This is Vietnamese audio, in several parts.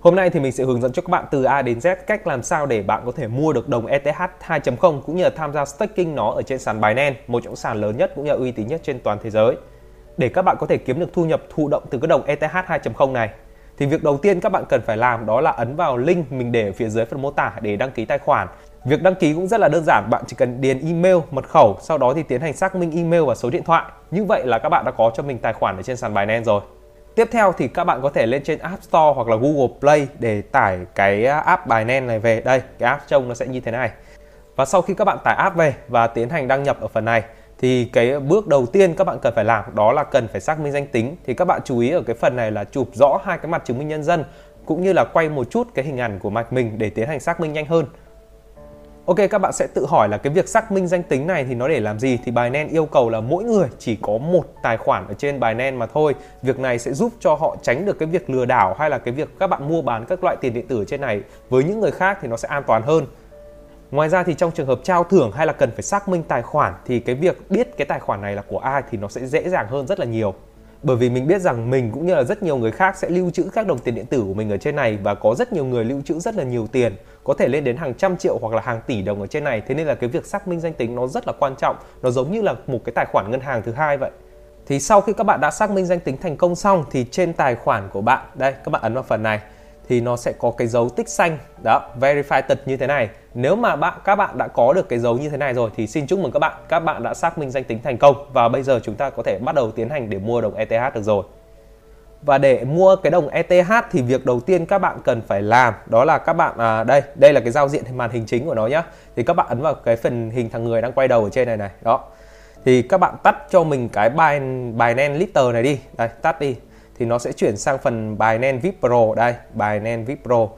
Hôm nay thì mình sẽ hướng dẫn cho các bạn từ A đến Z cách làm sao để bạn có thể mua được đồng ETH 2.0 cũng như là tham gia staking nó ở trên sàn Binance, một trong sàn lớn nhất cũng như là uy tín nhất trên toàn thế giới. Để các bạn có thể kiếm được thu nhập thụ động từ cái đồng ETH 2.0 này thì việc đầu tiên các bạn cần phải làm đó là ấn vào link mình để ở phía dưới phần mô tả để đăng ký tài khoản. Việc đăng ký cũng rất là đơn giản, bạn chỉ cần điền email, mật khẩu, sau đó thì tiến hành xác minh email và số điện thoại. Như vậy là các bạn đã có cho mình tài khoản ở trên sàn Binance rồi. Tiếp theo thì các bạn có thể lên trên App Store hoặc là Google Play để tải cái à, app Binance này về. Đây, cái app trông nó sẽ như thế này. Và sau khi các bạn tải app về và tiến hành đăng nhập ở phần này thì cái bước đầu tiên các bạn cần phải làm đó là cần phải xác minh danh tính. Thì các bạn chú ý ở cái phần này là chụp rõ hai cái mặt chứng minh nhân dân cũng như là quay một chút cái hình ảnh của mạch mình để tiến hành xác minh nhanh hơn. Ok, các bạn sẽ tự hỏi là cái việc xác minh danh tính này thì nó để làm gì thì Binance yêu cầu là mỗi người chỉ có một tài khoản ở trên Binance mà thôi. Việc này sẽ giúp cho họ tránh được cái việc lừa đảo hay là cái việc các bạn mua bán các loại tiền điện tử trên này với những người khác thì nó sẽ an toàn hơn. Ngoài ra thì trong trường hợp trao thưởng hay là cần phải xác minh tài khoản thì cái việc biết cái tài khoản này là của ai thì nó sẽ dễ dàng hơn rất là nhiều bởi vì mình biết rằng mình cũng như là rất nhiều người khác sẽ lưu trữ các đồng tiền điện tử của mình ở trên này và có rất nhiều người lưu trữ rất là nhiều tiền, có thể lên đến hàng trăm triệu hoặc là hàng tỷ đồng ở trên này. Thế nên là cái việc xác minh danh tính nó rất là quan trọng, nó giống như là một cái tài khoản ngân hàng thứ hai vậy. Thì sau khi các bạn đã xác minh danh tính thành công xong thì trên tài khoản của bạn, đây, các bạn ấn vào phần này, thì nó sẽ có cái dấu tích xanh, đó verify tật như thế này nếu mà bạn các bạn đã có được cái dấu như thế này rồi thì xin chúc mừng các bạn. Các bạn đã xác minh danh tính thành công và bây giờ chúng ta có thể bắt đầu tiến hành để mua đồng ETH được rồi. Và để mua cái đồng ETH thì việc đầu tiên các bạn cần phải làm đó là các bạn à, đây đây là cái giao diện màn hình chính của nó nhá. Thì các bạn ấn vào cái phần hình thằng người đang quay đầu ở trên này này đó. Thì các bạn tắt cho mình cái bài bài nen Litter này đi. Đây tắt đi. Thì nó sẽ chuyển sang phần bài nen VIP Pro. Đây bài nen VIP Pro.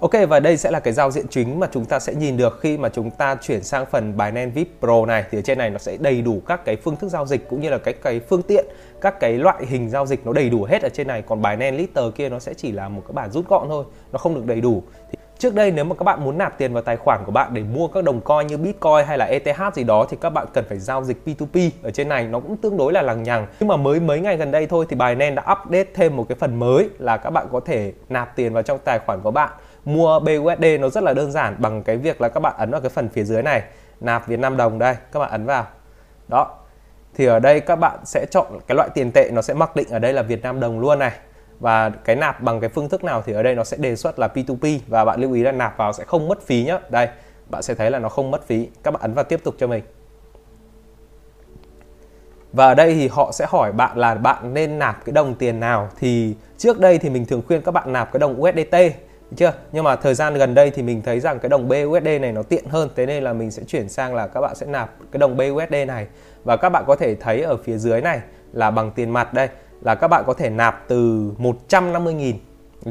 Ok, và đây sẽ là cái giao diện chính mà chúng ta sẽ nhìn được khi mà chúng ta chuyển sang phần Binance VIP Pro này. Thì ở trên này nó sẽ đầy đủ các cái phương thức giao dịch cũng như là cái cái phương tiện, các cái loại hình giao dịch nó đầy đủ hết ở trên này. Còn Binance Litter kia nó sẽ chỉ là một cái bản rút gọn thôi, nó không được đầy đủ. Thì Trước đây nếu mà các bạn muốn nạp tiền vào tài khoản của bạn để mua các đồng coin như Bitcoin hay là ETH gì đó thì các bạn cần phải giao dịch P2P ở trên này. Nó cũng tương đối là lằng nhằng. Nhưng mà mới mấy ngày gần đây thôi thì Binance đã update thêm một cái phần mới là các bạn có thể nạp tiền vào trong tài khoản của bạn mua BUSD nó rất là đơn giản bằng cái việc là các bạn ấn vào cái phần phía dưới này. Nạp Việt Nam đồng đây, các bạn ấn vào. Đó. Thì ở đây các bạn sẽ chọn cái loại tiền tệ nó sẽ mặc định ở đây là Việt Nam đồng luôn này. Và cái nạp bằng cái phương thức nào thì ở đây nó sẽ đề xuất là P2P và bạn lưu ý là nạp vào sẽ không mất phí nhá. Đây, bạn sẽ thấy là nó không mất phí. Các bạn ấn vào tiếp tục cho mình. Và ở đây thì họ sẽ hỏi bạn là bạn nên nạp cái đồng tiền nào? Thì trước đây thì mình thường khuyên các bạn nạp cái đồng USDT chưa? Nhưng mà thời gian gần đây thì mình thấy rằng cái đồng BUSD này nó tiện hơn. Thế nên là mình sẽ chuyển sang là các bạn sẽ nạp cái đồng BUSD này. Và các bạn có thể thấy ở phía dưới này là bằng tiền mặt đây là các bạn có thể nạp từ 150.000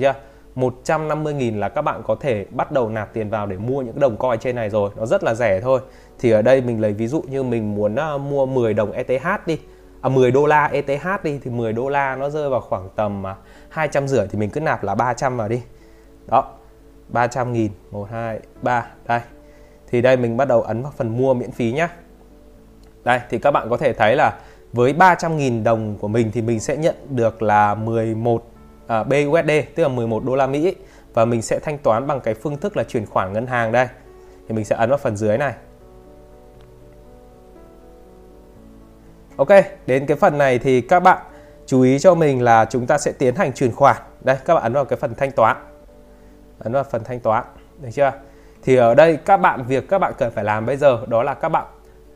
chưa? 150.000 là các bạn có thể bắt đầu nạp tiền vào để mua những đồng coin trên này rồi. Nó rất là rẻ thôi. Thì ở đây mình lấy ví dụ như mình muốn ờ, mua 10 đồng ETH đi à 10 đô la ETH đi thì 10 đô la nó rơi vào khoảng tầm à, uh, 200 rưỡi thì mình cứ nạp là 300 vào đi đó 300 nghìn 1 2 3 đây. Thì đây mình bắt đầu ấn vào phần mua miễn phí nhé đây thì các bạn có thể thấy là với 300.000 đồng của mình thì mình sẽ nhận được là 11 à, BUSD tức là 11 đô la Mỹ. Và mình sẽ thanh toán bằng cái phương thức là chuyển khoản ngân hàng đây. Thì mình sẽ ấn vào phần dưới này. Ok đến cái phần này thì các bạn chú ý cho mình là chúng ta sẽ tiến hành chuyển khoản. Đây các bạn ấn vào cái phần thanh toán ấn vào phần thanh toán được chưa? Thì ở đây các bạn việc các bạn cần phải làm bây giờ đó là các bạn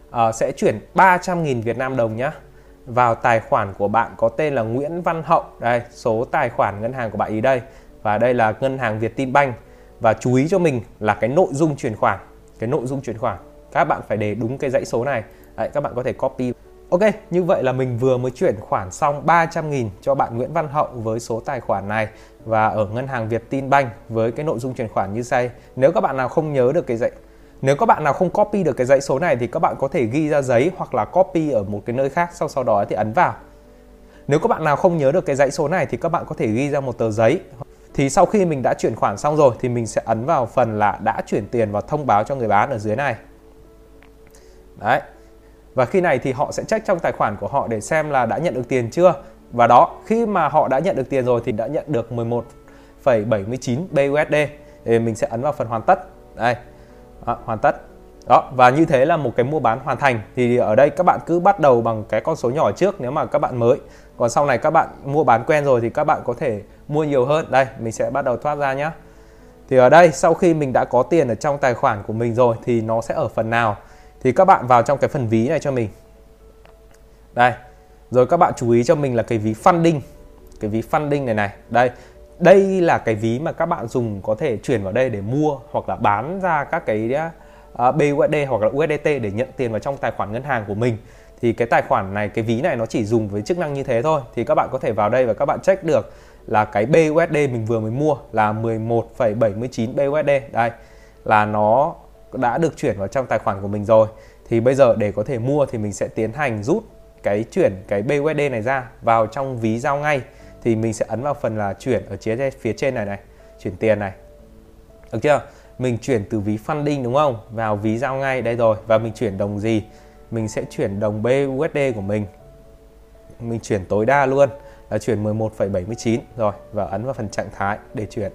uh, sẽ chuyển 300.000 Việt Nam đồng nhá vào tài khoản của bạn có tên là Nguyễn Văn Hậu. Đây số tài khoản ngân hàng của bạn ý đây. Và đây là ngân hàng Việt Tin Banh. Và chú ý cho mình là cái nội dung chuyển khoản cái nội dung chuyển khoản. Các bạn phải để đúng cái dãy số này. Đấy, các bạn có thể copy. Ok, như vậy là mình vừa mới chuyển khoản xong 300.000 cho bạn Nguyễn Văn Hậu với số tài khoản này và ở ngân hàng Việt Tin Banh với cái nội dung chuyển khoản như sau. Nếu các bạn nào không nhớ được cái dãy, nếu các bạn nào không copy được cái dãy số này thì các bạn có thể ghi ra giấy hoặc là copy ở một cái nơi khác, sau sau đó thì ấn vào. Nếu các bạn nào không nhớ được cái dãy số này thì các bạn có thể ghi ra một tờ giấy. Thì sau khi mình đã chuyển khoản xong rồi thì mình sẽ ấn vào phần là đã chuyển tiền và thông báo cho người bán ở dưới này. Đấy. Và khi này thì họ sẽ check trong tài khoản của họ để xem là đã nhận được tiền chưa. Và đó, khi mà họ đã nhận được tiền rồi thì đã nhận được 11,79 BUSD thì mình sẽ ấn vào phần hoàn tất. Đây đó, hoàn tất. Đó và như thế là một cái mua bán hoàn thành. Thì ở đây các bạn cứ bắt đầu bằng cái con số nhỏ trước nếu mà các bạn mới. Còn sau này các bạn mua bán quen rồi thì các bạn có thể mua nhiều hơn. Đây mình sẽ bắt đầu thoát ra nhé thì ở đây sau khi mình đã có tiền ở trong tài khoản của mình rồi thì nó sẽ ở phần nào? Thì các bạn vào trong cái phần ví này cho mình. Đây rồi các bạn chú ý cho mình là cái ví funding. Cái ví funding này này. Đây đây là cái ví mà các bạn dùng có thể chuyển vào đây để mua hoặc là bán ra các cái uh, à, BUSD hoặc là USDT để nhận tiền vào trong tài khoản ngân hàng của mình. Thì cái tài khoản này cái ví này nó chỉ dùng với chức năng như thế thôi. Thì các bạn có thể vào đây và các bạn check được là cái BUSD mình vừa mới mua là 11,79 BUSD đây là nó đã được chuyển vào trong tài khoản của mình rồi. Thì bây giờ để có thể mua thì mình sẽ tiến hành rút cái chuyển cái BUSD này ra vào trong ví giao ngay thì mình sẽ ấn vào phần là chuyển ở phía phía trên này này chuyển tiền này. Được chưa? Mình chuyển từ ví funding đúng không? Vào ví giao ngay đây rồi. Và mình chuyển đồng gì? Mình sẽ chuyển đồng BUSD của mình. Mình chuyển tối đa luôn là chuyển 11,79 rồi và ấn vào phần trạng thái để chuyển.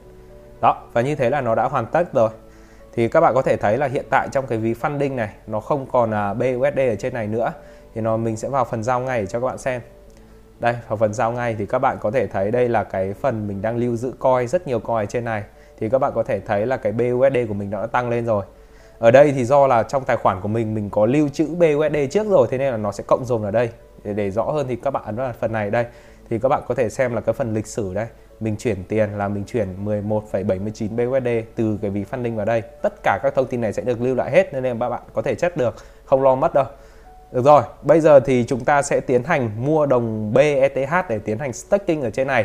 Đó và như thế là nó đã hoàn tất rồi. Thì các bạn có thể thấy là hiện tại trong cái ví funding này nó không còn là BUSD ở trên này nữa thì nó mình sẽ vào phần giao ngay để cho các bạn xem. Đây vào phần giao ngay thì các bạn có thể thấy đây là cái phần mình đang lưu giữ coi rất nhiều coin trên này. Thì các bạn có thể thấy là cái BUSD của mình đã tăng lên rồi. Ở đây thì do là trong tài khoản của mình mình có lưu trữ BUSD trước rồi thế nên là nó sẽ cộng dồn ở đây. Để, để rõ hơn thì các bạn ấn vào phần này đây. Thì các bạn có thể xem là cái phần lịch sử đây. Mình chuyển tiền là mình chuyển 11,79 BUSD từ cái ví funding vào đây. Tất cả các thông tin này sẽ được lưu lại hết nên là các bạn có thể check được không lo mất đâu được rồi, bây giờ thì chúng ta sẽ tiến hành mua đồng BETH để tiến hành staking ở trên này.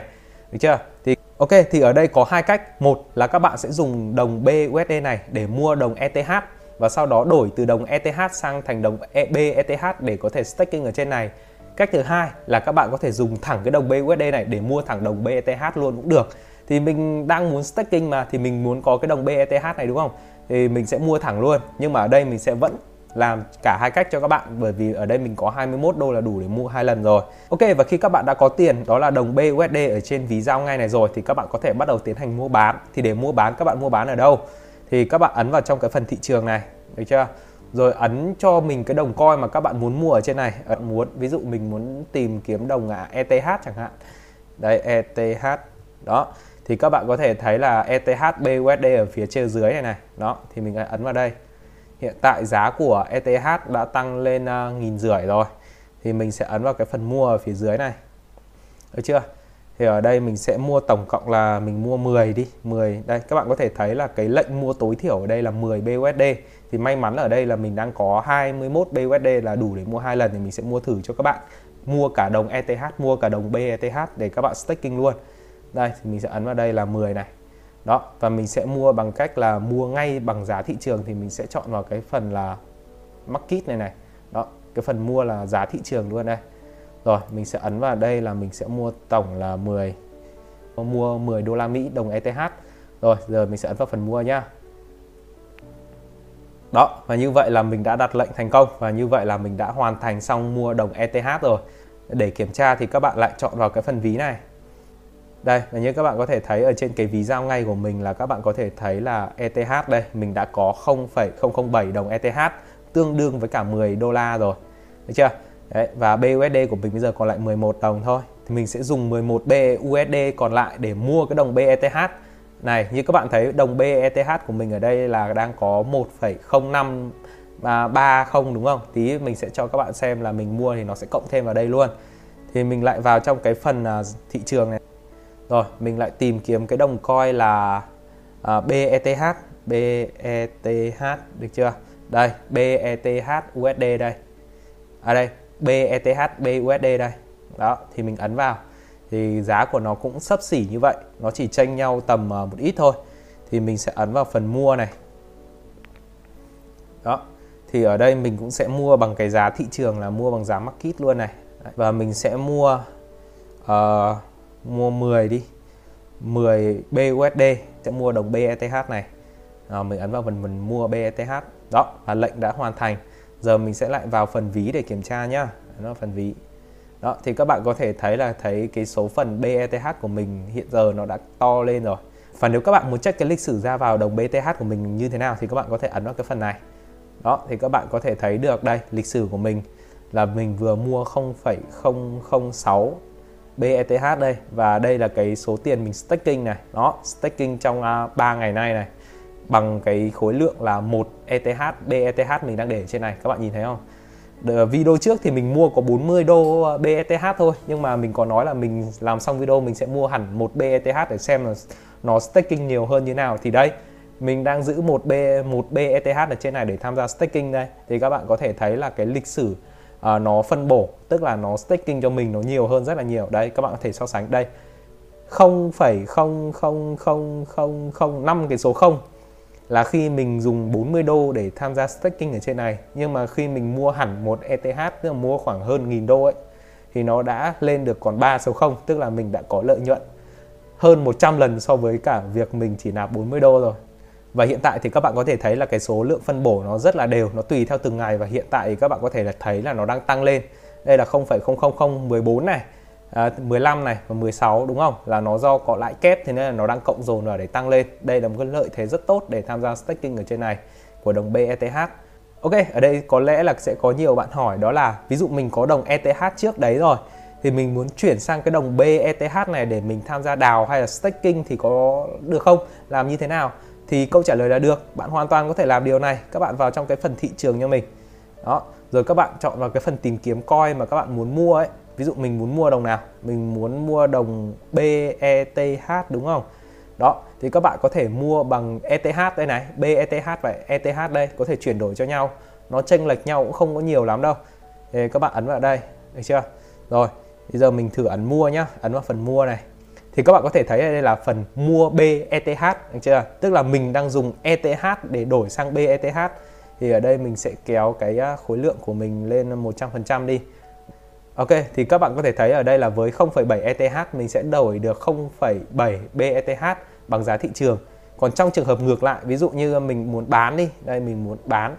Được chưa? Thì ok, thì ở đây có hai cách. Một là các bạn sẽ dùng đồng BUSD này để mua đồng ETH và sau đó đổi từ đồng ETH sang thành đồng e- BETH để có thể staking ở trên này. Cách thứ hai là các bạn có thể dùng thẳng cái đồng BUSD này để mua thẳng đồng BETH luôn cũng được. Thì mình đang muốn staking mà thì mình muốn có cái đồng BETH này đúng không? Thì mình sẽ mua thẳng luôn. Nhưng mà ở đây mình sẽ vẫn làm cả hai cách cho các bạn bởi vì ở đây mình có 21 đô là đủ để mua hai lần rồi. Ok và khi các bạn đã có tiền đó là đồng BUSD ở trên ví giao ngay này rồi thì các bạn có thể bắt đầu tiến hành mua bán. Thì để mua bán các bạn mua bán ở đâu? Thì các bạn ấn vào trong cái phần thị trường này, được chưa? Rồi ấn cho mình cái đồng coin mà các bạn muốn mua ở trên này. Ấn muốn ví dụ mình muốn tìm kiếm đồng à, ETH chẳng hạn. Đây ETH. Đó. Thì các bạn có thể thấy là ETH BUSD ở phía trên dưới này này. Đó, thì mình ấn vào đây hiện tại giá của ETH đã tăng lên uh, nghìn rưỡi rồi. Thì mình sẽ ấn vào cái phần mua ở phía dưới này. Được chưa? Thì ở đây mình sẽ mua tổng cộng là mình mua 10 đi 10 đây các bạn có thể thấy là cái lệnh mua tối thiểu ở đây là 10 BUSD thì may mắn ở đây là mình đang có 21 BUSD là đủ để mua hai lần thì mình sẽ mua thử cho các bạn. Mua cả đồng ETH mua cả đồng BETH để các bạn staking luôn. Đây thì mình sẽ ấn vào đây là 10 này đó, và mình sẽ mua bằng cách là mua ngay bằng giá thị trường thì mình sẽ chọn vào cái phần là market này này. Đó, cái phần mua là giá thị trường luôn đây. Rồi, mình sẽ ấn vào đây là mình sẽ mua tổng là 10 mua 10 đô la Mỹ đồng ETH rồi, giờ mình sẽ ấn vào phần mua nhá. Đó, và như vậy là mình đã đặt lệnh thành công và như vậy là mình đã hoàn thành xong mua đồng ETH rồi. Để kiểm tra thì các bạn lại chọn vào cái phần ví này đây là như các bạn có thể thấy ở trên cái ví giao ngay của mình là các bạn có thể thấy là ETH đây mình đã có 0,007 đồng ETH tương đương với cả 10 đô la rồi. Được chưa? Đấy, và BUSD của mình bây giờ còn lại 11 đồng thôi. Thì mình sẽ dùng 11 BUSD còn lại để mua cái đồng BETH này như các bạn thấy đồng BETH của mình ở đây là đang có 1,05 và 30 đúng không? Tí mình sẽ cho các bạn xem là mình mua thì nó sẽ cộng thêm vào đây luôn. Thì mình lại vào trong cái phần à, thị trường này rồi mình lại tìm kiếm cái đồng coin là à, uh, BETH BETH được chưa? Đây BETH USD đây. À đây BETH BUSD đây. Đó thì mình ấn vào. Thì giá của nó cũng sấp xỉ như vậy. Nó chỉ tranh nhau tầm uh, một ít thôi. Thì mình sẽ ấn vào phần mua này. Đó thì ở đây mình cũng sẽ mua bằng cái giá thị trường là mua bằng giá market luôn này. Và mình sẽ mua uh, mua 10 đi 10 BUSD sẽ mua đồng BETH này. À, mình ấn vào phần mình mua BETH đó là lệnh đã hoàn thành. Giờ mình sẽ lại vào phần ví để kiểm tra nhá. Nó phần ví. Đó thì các bạn có thể thấy là thấy cái số phần BETH của mình hiện giờ nó đã to lên rồi. Và nếu các bạn muốn check cái lịch sử ra vào đồng BTH của mình như thế nào thì các bạn có thể ấn vào cái phần này. Đó thì các bạn có thể thấy được đây lịch sử của mình là mình vừa mua 0,006 BETH đây. Và đây là cái số tiền mình staking này. Đó staking trong à, uh, 3 ngày nay này. Bằng cái khối lượng là một ETH BETH mình đang để trên này. Các bạn nhìn thấy không? Đờ, video trước thì mình mua có 40 đô ờ, BETH thôi. Nhưng mà mình có nói là mình làm xong video mình sẽ mua hẳn một BETH để xem là nó staking nhiều hơn như nào. Thì đây mình đang giữ một B một BETH ở trên này để tham gia staking đây. Thì các bạn có thể thấy là cái lịch sử uh, nó phân bổ tức là nó staking cho mình nó nhiều hơn rất là nhiều. Đây các bạn có thể so sánh. Đây 0,00005 cái số 0 là khi mình dùng 40 đô để tham gia staking ở trên này. Nhưng mà khi mình mua hẳn một ETH tức là mua khoảng hơn nghìn đô ấy thì nó đã lên được còn 3 số 0 tức là mình đã có lợi nhuận hơn 100 lần so với cả việc mình chỉ nạp 40 đô rồi và hiện tại thì các bạn có thể thấy là cái số lượng phân bổ nó rất là đều nó tùy theo từng ngày và hiện tại thì các bạn có thể là thấy là nó đang tăng lên đây là 0,00014 này à, 15 này và 16 đúng không là nó do có lãi kép thế nên là nó đang cộng dồn vào để tăng lên đây là một cái lợi thế rất tốt để tham gia staking ở trên này của đồng BETH Ok, ở đây có lẽ là sẽ có nhiều bạn hỏi đó là ví dụ mình có đồng ETH trước đấy rồi thì mình muốn chuyển sang cái đồng BETH này để mình tham gia đào hay là staking thì có được không? Làm như thế nào? Thì câu trả lời là được, bạn hoàn toàn có thể làm điều này. Các bạn vào trong cái phần thị trường cho mình. Đó, rồi các bạn chọn vào cái phần tìm kiếm coin mà các bạn muốn mua ấy. Ví dụ mình muốn mua đồng nào? Mình muốn mua đồng BETH đúng không? Đó. Thì các bạn có thể mua bằng ETH đây này. BETH và ETH đây có thể chuyển đổi cho nhau. Nó chênh lệch nhau cũng không có nhiều lắm đâu. Thì các bạn ấn vào đây. Được chưa? Rồi. Bây giờ mình thử ấn mua nhá. Ấn vào phần mua này thì các bạn có thể thấy ở đây là phần mua BETH được chưa tức là mình đang dùng ETH để đổi sang BETH thì ở đây mình sẽ kéo cái à, khối lượng của mình lên 100% đi Ok, thì các bạn có thể thấy ở đây là với 0,7 ETH mình sẽ đổi được 0,7 BETH bằng giá thị trường. Còn trong trường hợp ngược lại, ví dụ như mình muốn bán đi, đây mình muốn bán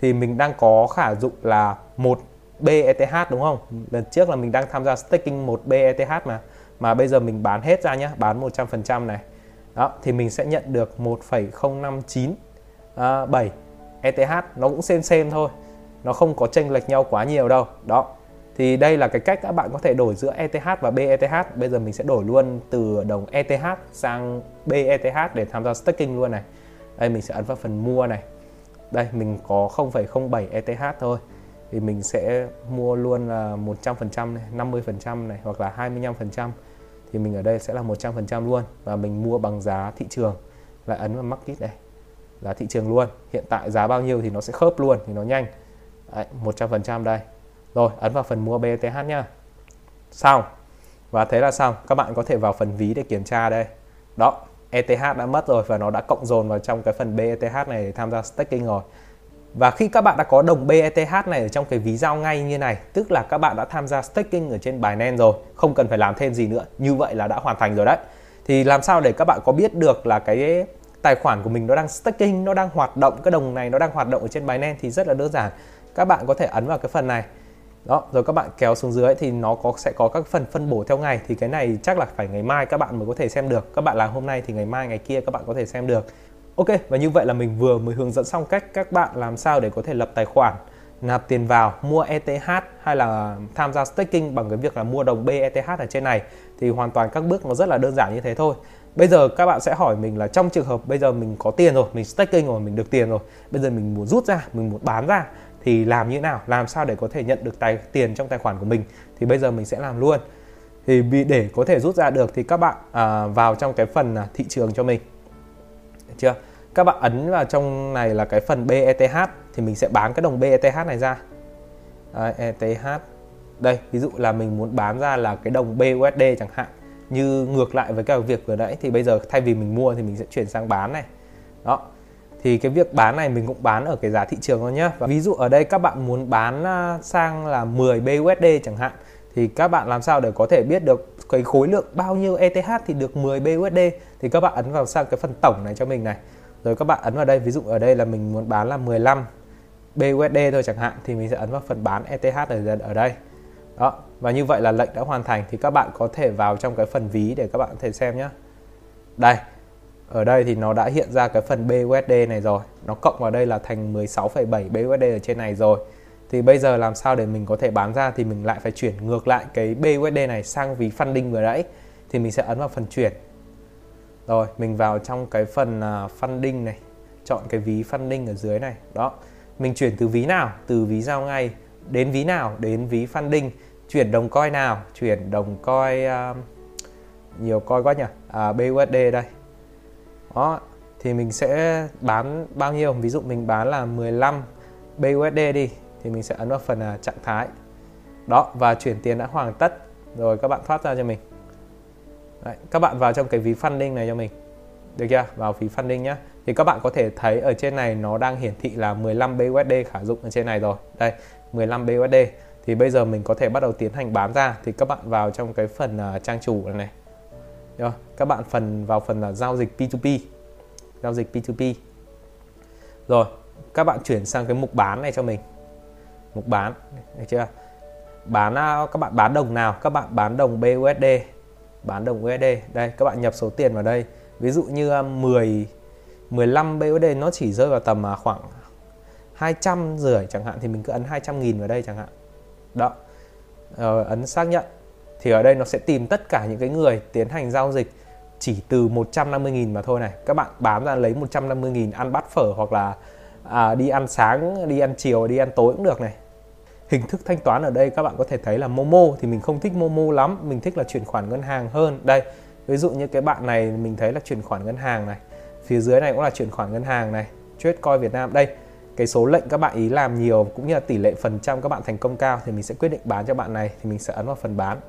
thì mình đang có khả dụng là một BETH đúng không? Lần trước là mình đang tham gia staking một BETH mà mà bây giờ mình bán hết ra nhé, bán 100% này. Đó, thì mình sẽ nhận được 1,0597 à, ETH, nó cũng xem xem thôi. Nó không có chênh lệch nhau quá nhiều đâu. Đó, thì đây là cái cách các bạn có thể đổi giữa ETH và BETH bây giờ mình sẽ đổi luôn từ đồng ETH sang BETH để tham gia staking luôn này. Đây mình sẽ ấn vào phần mua này. Đây mình có 0,07 ETH thôi. Thì mình sẽ mua luôn là 100% này, 50% này hoặc là 25% thì mình ở đây sẽ là 100% luôn và mình mua bằng giá thị trường. Lại ấn vào market này giá thị trường luôn. Hiện tại giá bao nhiêu thì nó sẽ khớp luôn thì nó nhanh. Đấy, 100% đây. Rồi ấn vào phần mua BTH nhá xong. Và thế là xong. Các bạn có thể vào phần ví để kiểm tra đây. Đó ETH đã mất rồi và nó đã cộng dồn vào trong cái phần BETH này để tham gia staking rồi và khi các bạn đã có đồng BETH này ở trong cái ví giao ngay như này, tức là các bạn đã tham gia staking ở trên Binance rồi, không cần phải làm thêm gì nữa, như vậy là đã hoàn thành rồi đấy. Thì làm sao để các bạn có biết được là cái tài khoản của mình nó đang staking, nó đang hoạt động, cái đồng này nó đang hoạt động ở trên Binance thì rất là đơn giản. Các bạn có thể ấn vào cái phần này. Đó, rồi các bạn kéo xuống dưới thì nó có, sẽ có các phần phân bổ theo ngày. Thì cái này chắc là phải ngày mai các bạn mới có thể xem được. Các bạn làm hôm nay thì ngày mai, ngày kia các bạn có thể xem được ok và như vậy là mình vừa mới hướng dẫn xong cách các bạn làm sao để có thể lập tài khoản nạp tiền vào mua ETH hay là tham gia staking bằng cái việc là mua đồng BETH ở trên này. Thì hoàn toàn các bước nó rất là đơn giản như thế thôi. Bây giờ các bạn sẽ hỏi mình là trong trường hợp bây giờ mình có tiền rồi mình staking rồi mình được tiền rồi bây giờ mình muốn rút ra mình muốn bán ra thì làm như thế nào? Làm sao để có thể nhận được tài tiền trong tài khoản của mình? Thì bây giờ mình sẽ làm luôn. Thì vì để có thể rút ra được thì các bạn à, vào trong cái phần à, thị trường cho mình. Được chưa? Các bạn ấn vào trong này là cái phần BETH thì mình sẽ bán cái đồng BETH này ra. Đấy, ETH đây ví dụ là mình muốn bán ra là cái đồng BUSD chẳng hạn. Như ngược lại với cái việc vừa nãy thì bây giờ thay vì mình mua thì mình sẽ chuyển sang bán này. Đó. Thì cái việc bán này mình cũng bán ở cái giá thị trường thôi nhé và ví dụ ở đây các bạn muốn bán à, sang là 10 BUSD chẳng hạn thì các bạn làm sao để có thể biết được cái khối lượng bao nhiêu ETH thì được 10 BUSD thì các bạn ấn vào sang cái phần tổng này cho mình này rồi các bạn ấn vào đây ví dụ ở đây là mình muốn bán là 15 BUSD thôi chẳng hạn thì mình sẽ ấn vào phần bán ETH ở ở đây. Đó và như vậy là lệnh đã hoàn thành thì các bạn có thể vào trong cái phần ví để các bạn có thể xem nhé đây ở đây thì nó đã hiện ra cái phần BUSD này rồi. Nó cộng vào đây là thành 16,7 BUSD ở trên này rồi. Thì bây giờ làm sao để mình có thể bán ra thì mình lại phải chuyển ngược lại cái BUSD này sang ví funding vừa nãy. Thì mình sẽ ấn vào phần chuyển rồi mình vào trong cái phần à, funding này chọn cái ví funding ở dưới này. Đó mình chuyển từ ví nào từ ví giao ngay đến ví nào đến ví funding. Chuyển đồng coin nào chuyển đồng coin uh, nhiều coin quá nhỉ? À, BUSD đây. Đó thì mình sẽ bán bao nhiêu? Ví dụ mình bán là 15 BUSD đi thì mình sẽ ấn vào phần uh, trạng thái. Đó và chuyển tiền đã hoàn tất rồi các bạn thoát ra cho mình. Đấy, các bạn vào trong cái ví funding này cho mình. Được chưa? Vào ví funding nhá. Thì các bạn có thể thấy ở trên này nó đang hiển thị là 15 BUSD khả dụng ở trên này rồi. Đây 15 BUSD thì bây giờ mình có thể bắt đầu tiến hành bán ra. Thì các bạn vào trong cái phần uh, trang chủ này này. Rồi, các bạn phần vào phần là giao dịch P2P giao dịch P2P rồi các bạn chuyển sang cái mục bán này cho mình. Mục bán được chưa? Bán à, các bạn bán đồng nào? Các bạn bán đồng BUSD bán đồng USD đây các bạn nhập số tiền vào đây. Ví dụ như 10 15 BUSD nó chỉ rơi vào tầm à, khoảng 200 rưỡi chẳng hạn thì mình cứ ấn 200 nghìn vào đây chẳng hạn. Đó. Ờ, ấn xác nhận. Thì ở đây nó sẽ tìm tất cả những cái người tiến hành giao dịch chỉ từ 150.000 mà thôi này. Các bạn bám ra lấy 150.000 ăn bát phở hoặc là à, đi ăn sáng đi ăn chiều đi ăn tối cũng được này hình thức thanh toán ở đây các bạn có thể thấy là Momo thì mình không thích Momo lắm, mình thích là chuyển khoản ngân hàng hơn. Đây, ví dụ như cái bạn này mình thấy là chuyển khoản ngân hàng này, phía dưới này cũng là chuyển khoản ngân hàng này trade coi Việt Nam. Đây, cái số lệnh các bạn ý làm nhiều cũng như là tỷ lệ phần trăm các bạn thành công cao thì mình sẽ quyết định bán cho bạn này thì mình sẽ ấn vào phần bán.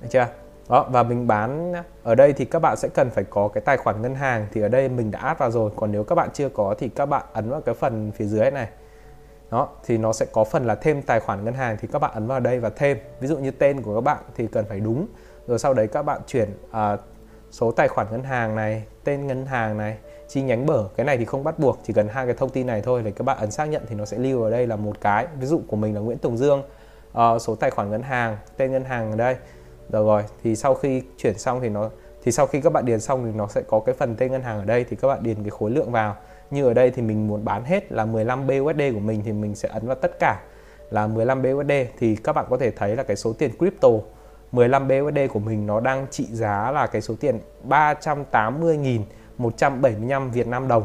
Được chưa? Đó, và mình bán ở đây thì các bạn sẽ cần phải có cái tài khoản ngân hàng thì ở đây mình đã add vào rồi. Còn nếu các bạn chưa có thì các bạn ấn vào cái phần phía dưới này đó thì nó sẽ có phần là thêm tài khoản ngân hàng thì các bạn ấn vào đây và thêm. Ví dụ như tên của các bạn thì cần phải đúng. Rồi sau đấy các bạn chuyển uh, số tài khoản ngân hàng này tên ngân hàng này chi nhánh bở. Cái này thì không bắt buộc chỉ cần hai cái thông tin này thôi để các bạn ấn xác nhận thì nó sẽ lưu ở đây là một cái. Ví dụ của mình là Nguyễn Tùng Dương uh, số tài khoản ngân hàng tên ngân hàng ở đây. Được rồi thì sau khi chuyển xong thì nó thì sau khi các bạn điền xong thì nó sẽ có cái phần tên ngân hàng ở đây thì các bạn điền cái khối lượng vào như ở đây thì mình muốn bán hết là 15 BUSD của mình thì mình sẽ ấn vào tất cả là 15 BUSD thì các bạn có thể thấy là cái số tiền crypto 15 BUSD của mình nó đang trị giá là cái số tiền 380.175 Việt Nam đồng.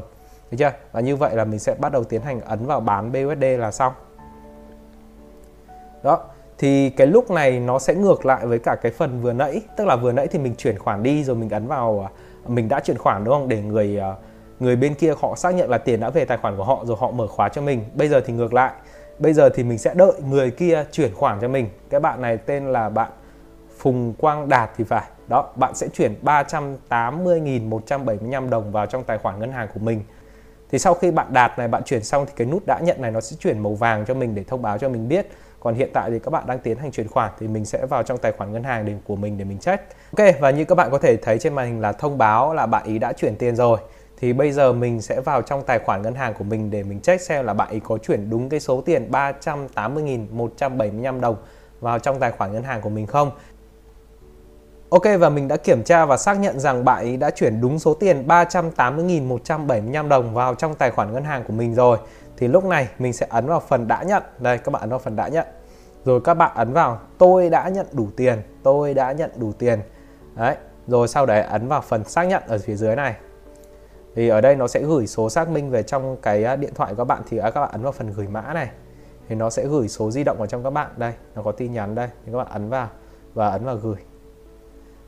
Được chưa? Và như vậy là mình sẽ bắt đầu tiến hành ấn vào bán BUSD là xong. Đó thì cái lúc này nó sẽ ngược lại với cả cái phần vừa nãy. Tức là vừa nãy thì mình chuyển khoản đi rồi mình ấn vào à, mình đã chuyển khoản đúng không? Để người uh, người bên kia họ xác nhận là tiền đã về tài khoản của họ rồi họ mở khóa cho mình. Bây giờ thì ngược lại. Bây giờ thì mình sẽ đợi người kia chuyển khoản cho mình. Cái bạn này tên là bạn Phùng Quang Đạt thì phải. Đó, bạn sẽ chuyển 380.175 đồng vào trong tài khoản ngân hàng của mình. Thì sau khi bạn đạt này, bạn chuyển xong thì cái nút đã nhận này nó sẽ chuyển màu vàng cho mình để thông báo cho mình biết. Còn hiện tại thì các bạn đang tiến hành chuyển khoản thì mình sẽ vào trong tài khoản ngân hàng để của mình để mình check. Ok, và như các bạn có thể thấy trên màn hình là thông báo là bạn ý đã chuyển tiền rồi thì bây giờ mình sẽ vào trong tài khoản ngân hàng của mình để mình check xem là bạn ấy có chuyển đúng cái số tiền 380.175 đồng vào trong tài khoản ngân hàng của mình không. Ok và mình đã kiểm tra và xác nhận rằng bạn ấy đã chuyển đúng số tiền 380.175 đồng vào trong tài khoản ngân hàng của mình rồi. Thì lúc này mình sẽ ấn vào phần đã nhận. Đây các bạn ấn vào phần đã nhận. Rồi các bạn ấn vào tôi đã nhận đủ tiền, tôi đã nhận đủ tiền. Đấy, rồi sau đấy ấn vào phần xác nhận ở phía dưới này thì ở đây nó sẽ gửi số xác minh về trong cái à, điện thoại của các bạn. Thì à, các bạn ấn vào phần gửi mã này. Thì nó sẽ gửi số di động vào trong các bạn. Đây, nó có tin nhắn đây. Thì các bạn ấn vào và ấn vào gửi.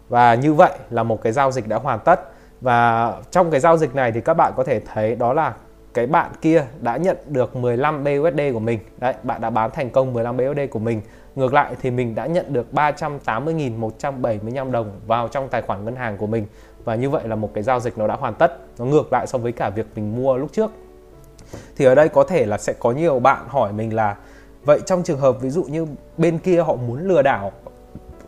Và như vậy là một cái giao dịch đã hoàn tất. Và trong cái giao dịch này thì các bạn có thể thấy đó là cái bạn kia đã nhận được 15 BUSD của mình. Đấy, bạn đã bán thành công 15 BUSD của mình. Ngược lại thì mình đã nhận được 380.175 đồng vào trong tài khoản ngân hàng của mình và như vậy là một cái giao dịch nó đã hoàn tất, nó ngược lại so với cả việc mình mua lúc trước. Thì ở đây có thể là sẽ có nhiều bạn hỏi mình là, vậy trong trường hợp ví dụ như bên kia họ muốn lừa đảo,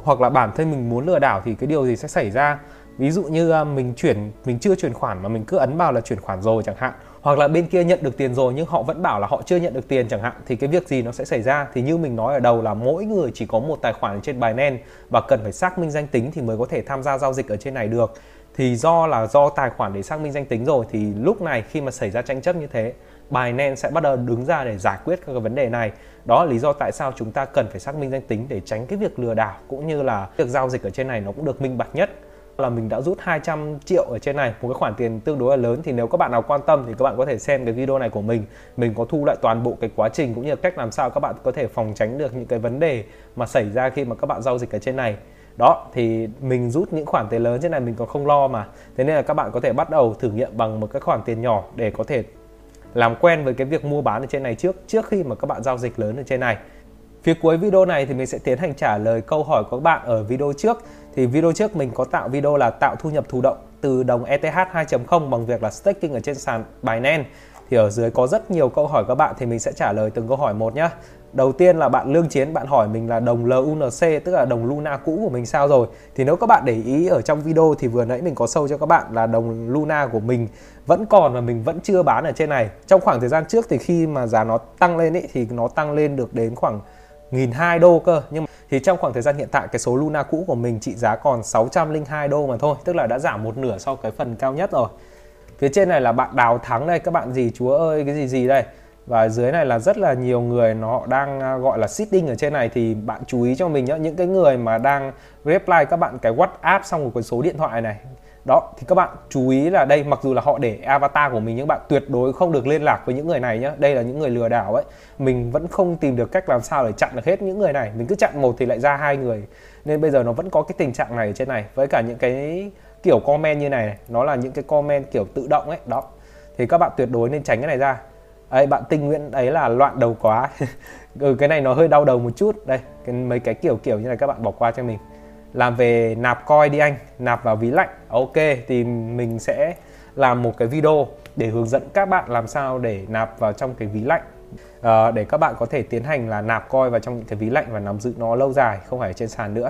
hoặc là bản thân mình muốn lừa đảo thì cái điều gì sẽ xảy ra? Ví dụ như à, mình chuyển, mình chưa chuyển khoản mà mình cứ ấn vào là chuyển khoản rồi chẳng hạn. Hoặc là bên kia nhận được tiền rồi nhưng họ vẫn bảo là họ chưa nhận được tiền chẳng hạn, thì cái việc gì nó sẽ xảy ra? Thì như mình nói ở đầu là mỗi người chỉ có một tài khoản trên Binance và cần phải xác minh danh tính thì mới có thể tham gia giao dịch ở trên này được thì do là do tài khoản để xác minh danh tính rồi, thì lúc này khi mà xảy ra tranh chấp như thế, Binance sẽ bắt đầu đứng ra để giải quyết các cái vấn đề này. Đó là lý do tại sao chúng ta cần phải xác minh danh tính để tránh cái việc lừa đảo, cũng như là việc giao dịch ở trên này nó cũng được minh bạch nhất. Là mình đã rút 200 triệu ở trên này, một cái khoản tiền tương đối là lớn. Thì nếu các bạn nào quan tâm thì các bạn có thể xem cái video này của mình. Mình có thu lại toàn bộ cái quá trình, cũng như là cách làm sao các bạn có thể phòng tránh được những cái vấn đề mà xảy ra khi mà các bạn giao dịch ở trên này đó, thì mình rút những khoản tiền lớn trên này mình còn không lo mà thế nên là các bạn có thể bắt đầu thử nghiệm bằng một cái khoản tiền nhỏ để có thể làm quen với cái việc mua bán ở trên này trước trước khi mà các bạn giao dịch lớn ở trên này Phía cuối video này thì mình sẽ tiến hành trả lời câu hỏi của các bạn ở video trước. Thì video trước mình có tạo video là tạo thu nhập thụ động từ đồng ETH 2.0 bằng việc là staking ở trên sàn Binance. Thì ở dưới có rất nhiều câu hỏi các bạn thì mình sẽ trả lời từng câu hỏi một nhé. Đầu tiên là bạn Lương Chiến, bạn hỏi mình là đồng LUNC tức là đồng Luna cũ của mình sao rồi. Thì nếu các bạn để ý ở trong video thì vừa nãy mình có sâu cho các bạn là đồng Luna của mình vẫn còn và mình vẫn chưa bán ở trên này. Trong khoảng thời gian trước thì khi mà giá nó tăng lên ý, thì nó tăng lên được đến khoảng nghìn hai đô cơ nhưng mà thì trong khoảng thời gian hiện tại cái số Luna cũ của mình trị giá còn 602 đô mà thôi tức là đã giảm một nửa so với cái phần cao nhất rồi phía trên này là bạn đào thắng đây các bạn gì chúa ơi cái gì gì đây và dưới này là rất là nhiều người nó đang à, gọi là sitting ở trên này. Thì bạn chú ý cho mình nhé những cái người mà đang reply các bạn cái WhatsApp xong rồi cái số điện thoại này. Đó thì các bạn chú ý là đây mặc dù là họ để avatar của mình nhưng bạn tuyệt đối không được liên lạc với những người này nhé đây là những người lừa đảo ấy. Mình vẫn không tìm được cách làm sao để chặn được hết những người này. Mình cứ chặn một thì lại ra hai người. Nên bây giờ nó vẫn có cái tình trạng này ở trên này. Với cả những cái kiểu comment như này, này nó là những cái comment kiểu tự động ấy. Đó. Thì các bạn tuyệt đối nên tránh cái này ra ấy bạn tinh nguyện đấy là loạn đầu quá. Ừ, cái này nó hơi đau đầu một chút. Đây cái, mấy cái kiểu kiểu như này các bạn bỏ qua cho mình. Làm về nạp coin đi anh nạp vào ví lạnh. Ok thì mình sẽ làm một cái video để hướng dẫn các bạn làm sao để nạp vào trong cái ví lạnh. À, để các bạn có thể tiến hành là nạp coin vào trong những cái ví lạnh và nắm giữ nó lâu dài không phải trên sàn nữa.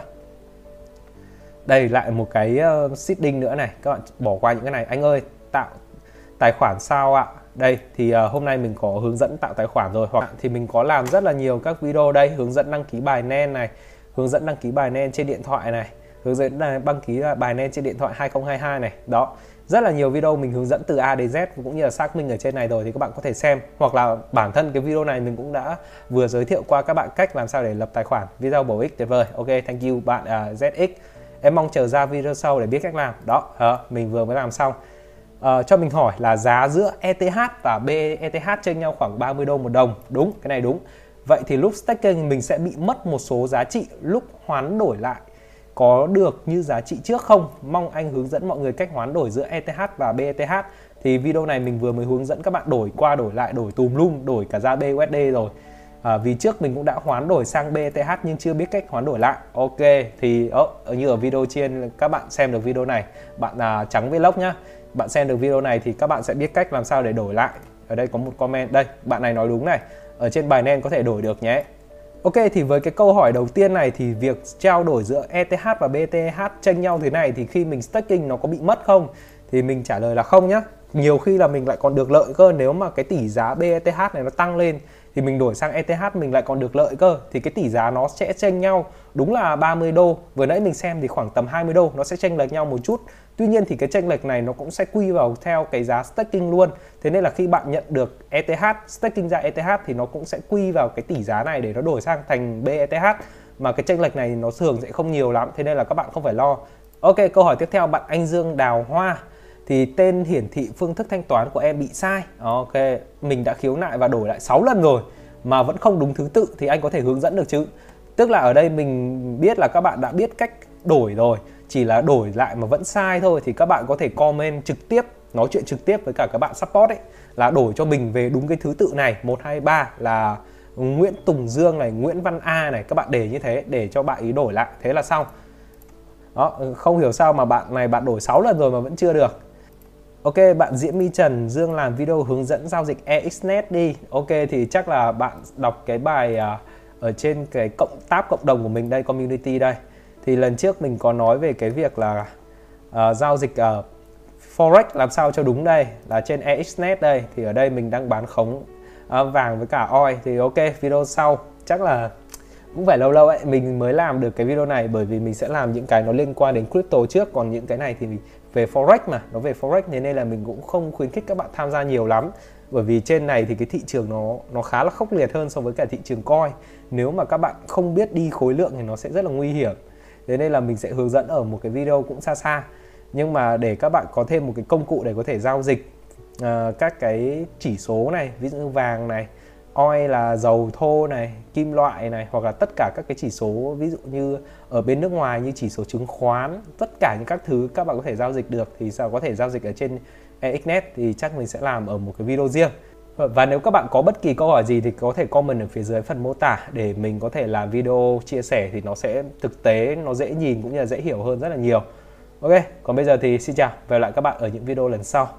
Đây lại một cái uh, seeding nữa này. Các bạn bỏ qua những cái này. Anh ơi tạo tài khoản sao ạ? Đây thì uh, hôm nay mình có hướng dẫn tạo tài khoản rồi. Hoặc thì mình có làm rất là nhiều các video đây hướng dẫn đăng ký bài nen này hướng dẫn đăng ký bài nen trên điện thoại này hướng dẫn ờ, đăng ký ờ, bài nen trên điện thoại 2022 này. Đó rất là nhiều video mình hướng dẫn từ A đến Z cũng như là xác minh ở trên này rồi thì các bạn có thể xem. Hoặc là bản thân cái video này mình cũng đã vừa giới thiệu qua các bạn cách làm sao để lập tài khoản video bổ ích tuyệt vời. Ok thank you bạn uh, ZX em mong chờ ra video sau để biết cách làm. Đó uh, mình vừa mới làm xong uh, cho mình hỏi là giá giữa ETH và BETH chênh nhau khoảng 30 đô một đồng đúng cái này đúng Vậy thì lúc staking mình sẽ bị mất một số giá trị lúc hoán đổi lại có được như giá trị trước không? Mong anh hướng dẫn mọi người cách hoán đổi giữa ETH và BETH. Thì video này mình vừa mới hướng dẫn các bạn đổi qua đổi lại đổi tùm lum đổi cả ra BUSD rồi. À, vì trước mình cũng đã hoán đổi sang BETH nhưng chưa biết cách hoán đổi lại. Ok thì oh, như ở video trên các bạn xem được video này, bạn là trắng vlog nhá. Bạn xem được video này thì các bạn sẽ biết cách làm sao để đổi lại. Ở đây có một comment đây, bạn này nói đúng này ở trên bài nen có thể đổi được nhé Ok thì với cái câu hỏi đầu tiên này thì việc trao đổi giữa ETH và BTH tranh nhau thế này thì khi mình staking nó có bị mất không? Thì mình trả lời là không nhé. Nhiều khi là mình lại còn được lợi cơ nếu mà cái tỷ giá BETH này nó tăng lên thì mình đổi sang ETH mình lại còn được lợi cơ thì cái tỷ giá nó sẽ tranh nhau đúng là 30 đô. Vừa nãy mình xem thì khoảng tầm 20 đô, nó sẽ chênh lệch nhau một chút. Tuy nhiên thì cái chênh lệch này nó cũng sẽ quy vào theo cái giá staking luôn. Thế nên là khi bạn nhận được ETH staking ra ETH thì nó cũng sẽ quy vào cái tỷ giá này để nó đổi sang thành BETH mà cái chênh lệch này nó thường sẽ không nhiều lắm, thế nên là các bạn không phải lo. Ok, câu hỏi tiếp theo, bạn Anh Dương Đào Hoa. Thì tên hiển thị phương thức thanh toán của em bị sai. Ok, mình đã khiếu nại và đổi lại 6 lần rồi, mà vẫn không đúng thứ tự thì anh có thể hướng dẫn được chứ tức là ở đây mình biết là các bạn đã biết cách đổi rồi chỉ là đổi lại mà vẫn sai thôi thì các bạn có thể comment trực tiếp nói chuyện trực tiếp với cả các bạn support ấy là đổi cho mình về đúng cái thứ tự này 1 2 3 là Nguyễn Tùng Dương này, Nguyễn Văn A này các bạn để như thế để cho bạn ý đổi lại thế là xong. Đó, không hiểu sao mà bạn này bạn đổi 6 lần rồi mà vẫn chưa được. Ok, bạn Diễm My Trần Dương làm video hướng dẫn giao dịch EXNet đi. Ok thì chắc là bạn đọc cái bài uh, ở trên cái cộng tab cộng đồng của mình đây community đây. Thì lần trước mình có nói về cái việc là uh, giao dịch uh, forex làm sao cho đúng đây là trên EXNet đây. Thì ở đây mình đang bán khống uh, vàng với cả oi thì ok video sau. Chắc là cũng phải lâu lâu ấy mình mới làm được cái video này. Bởi vì mình sẽ làm những cái nó liên quan đến crypto trước. Còn những cái này thì về forex mà nó về forex. Thế nên là mình cũng không khuyến khích các bạn tham gia nhiều lắm bởi vì trên này thì cái thị trường nó nó khá là khốc liệt hơn so với cả thị trường coi nếu mà các bạn không biết đi khối lượng thì nó sẽ rất là nguy hiểm. Thế nên là mình sẽ hướng dẫn ở một cái video cũng xa xa. Nhưng mà để các bạn có thêm một cái công cụ để có thể giao dịch uh, các cái chỉ số này ví dụ như vàng này oil là dầu thô này kim loại này hoặc là tất cả các cái chỉ số ví dụ như ở bên nước ngoài như chỉ số chứng khoán tất cả những các thứ các bạn có thể giao dịch được thì sao có thể giao dịch ở trên EXNet thì chắc mình sẽ làm ở một cái video riêng. Và nếu các bạn có bất kỳ câu hỏi gì thì có thể comment ở phía dưới phần mô tả để mình có thể làm video chia sẻ thì nó sẽ thực tế, nó dễ nhìn cũng như là dễ hiểu hơn rất là nhiều. Ok, còn bây giờ thì xin chào và hẹn lại các bạn ở những video lần sau.